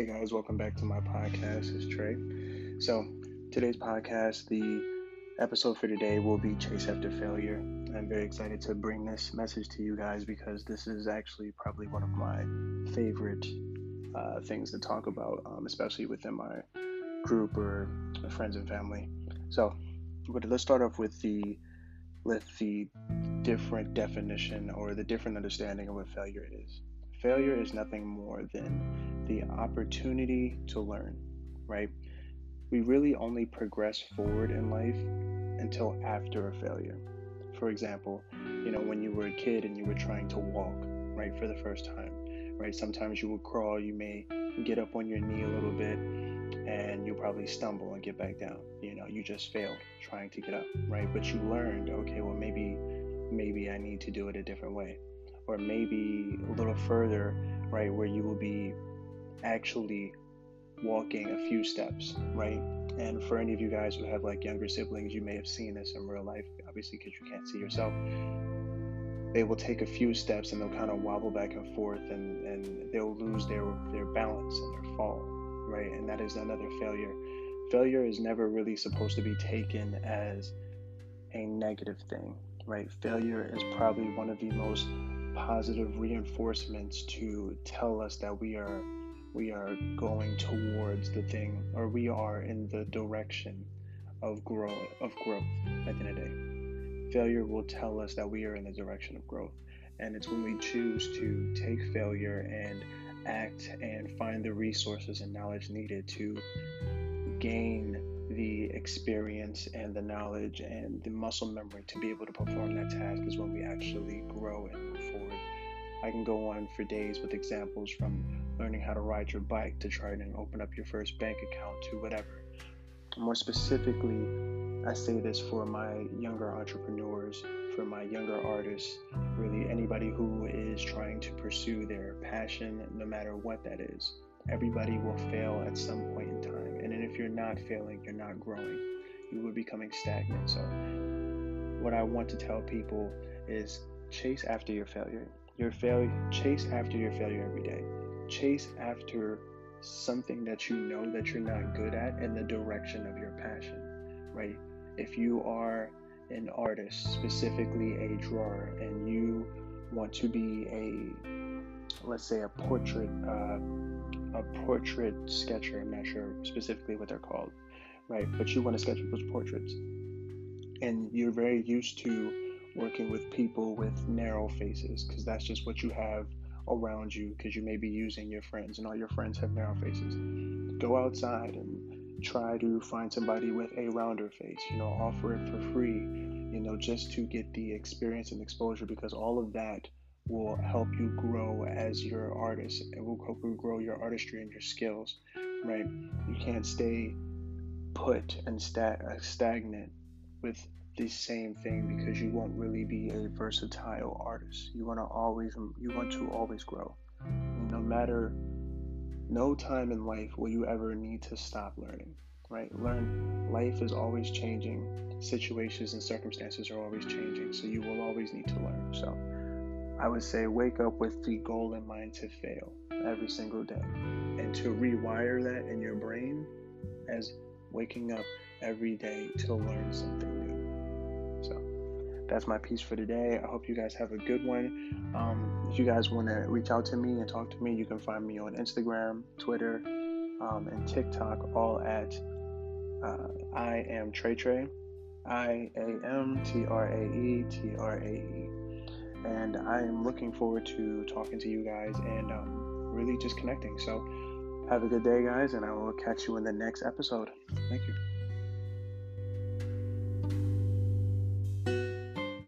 guys? Welcome back to my podcast. It's Trae. So, today's podcast, the episode for today will be Chase After Failure. I'm very excited to bring this message to you guys because this is actually probably one of my favorite uh, things to talk about, um, especially within my group or friends and family. So, let's start off with the with the different definition or the different understanding of what failure is. Failure is nothing more than the opportunity to learn, right? We really only progress forward in life until after a failure. For example, you know, when you were a kid and you were trying to walk, right, for the first time, right? Sometimes you will crawl, you may get up on your knee a little bit, and you'll probably stumble and get back down. You know, you just failed trying to get up, right? But you learned, okay, well, maybe, maybe I need to do it a different way. Or maybe a little further, right, where you will be actually walking a few steps, right? And for any of you guys who have like younger siblings, you may have seen this in real life, obviously, because you can't see yourself. They will take a few steps and they'll kind of wobble back and forth and, and they'll lose their, their balance and their fall, right? And that is another failure. Failure is never really supposed to be taken as a negative thing, right? Failure is probably one of the most positive reinforcements to tell us that we are we are going towards the thing or we are in the direction of growth of growth at the end of the day. Failure will tell us that we are in the direction of growth. And it's when we choose to take failure and act and find the resources and knowledge needed to gain the experience and the knowledge and the muscle memory to be able to perform that task is when we actually grow and move forward. I can go on for days with examples from learning how to ride your bike to trying and open up your first bank account to whatever. More specifically, I say this for my younger entrepreneurs, for my younger artists, really anybody who is trying to pursue their passion, no matter what that is. Everybody will fail at some point in time. And if you're not failing, you're not growing. You are becoming stagnant. So, what I want to tell people is chase after your failure. Your failure, chase after your failure every day. Chase after something that you know that you're not good at in the direction of your passion, right? If you are an artist, specifically a drawer, and you want to be a, let's say, a portrait, uh, a portrait sketcher. I'm not sure specifically what they're called, right? But you want to sketch those portraits, and you're very used to working with people with narrow faces because that's just what you have around you because you may be using your friends and all your friends have narrow faces. Go outside and try to find somebody with a rounder face, you know, offer it for free, you know, just to get the experience and exposure because all of that will help you grow as your artist. It will help you grow your artistry and your skills, right? You can't stay put and stagnant with the same thing because you won't really be a versatile artist. You want to always you want to always grow. No matter no time in life will you ever need to stop learning, right? Learn life is always changing. Situations and circumstances are always changing, so you will always need to learn. So I would say wake up with the goal in mind to fail every single day and to rewire that in your brain as waking up every day to learn something that's my piece for today. I hope you guys have a good one. Um, if you guys want to reach out to me and talk to me, you can find me on Instagram, Twitter, um, and TikTok, all at uh, I am Trae Trae, I A M T R A E T R A E. And I am looking forward to talking to you guys and um, really just connecting. So have a good day, guys, and I will catch you in the next episode. Thank you.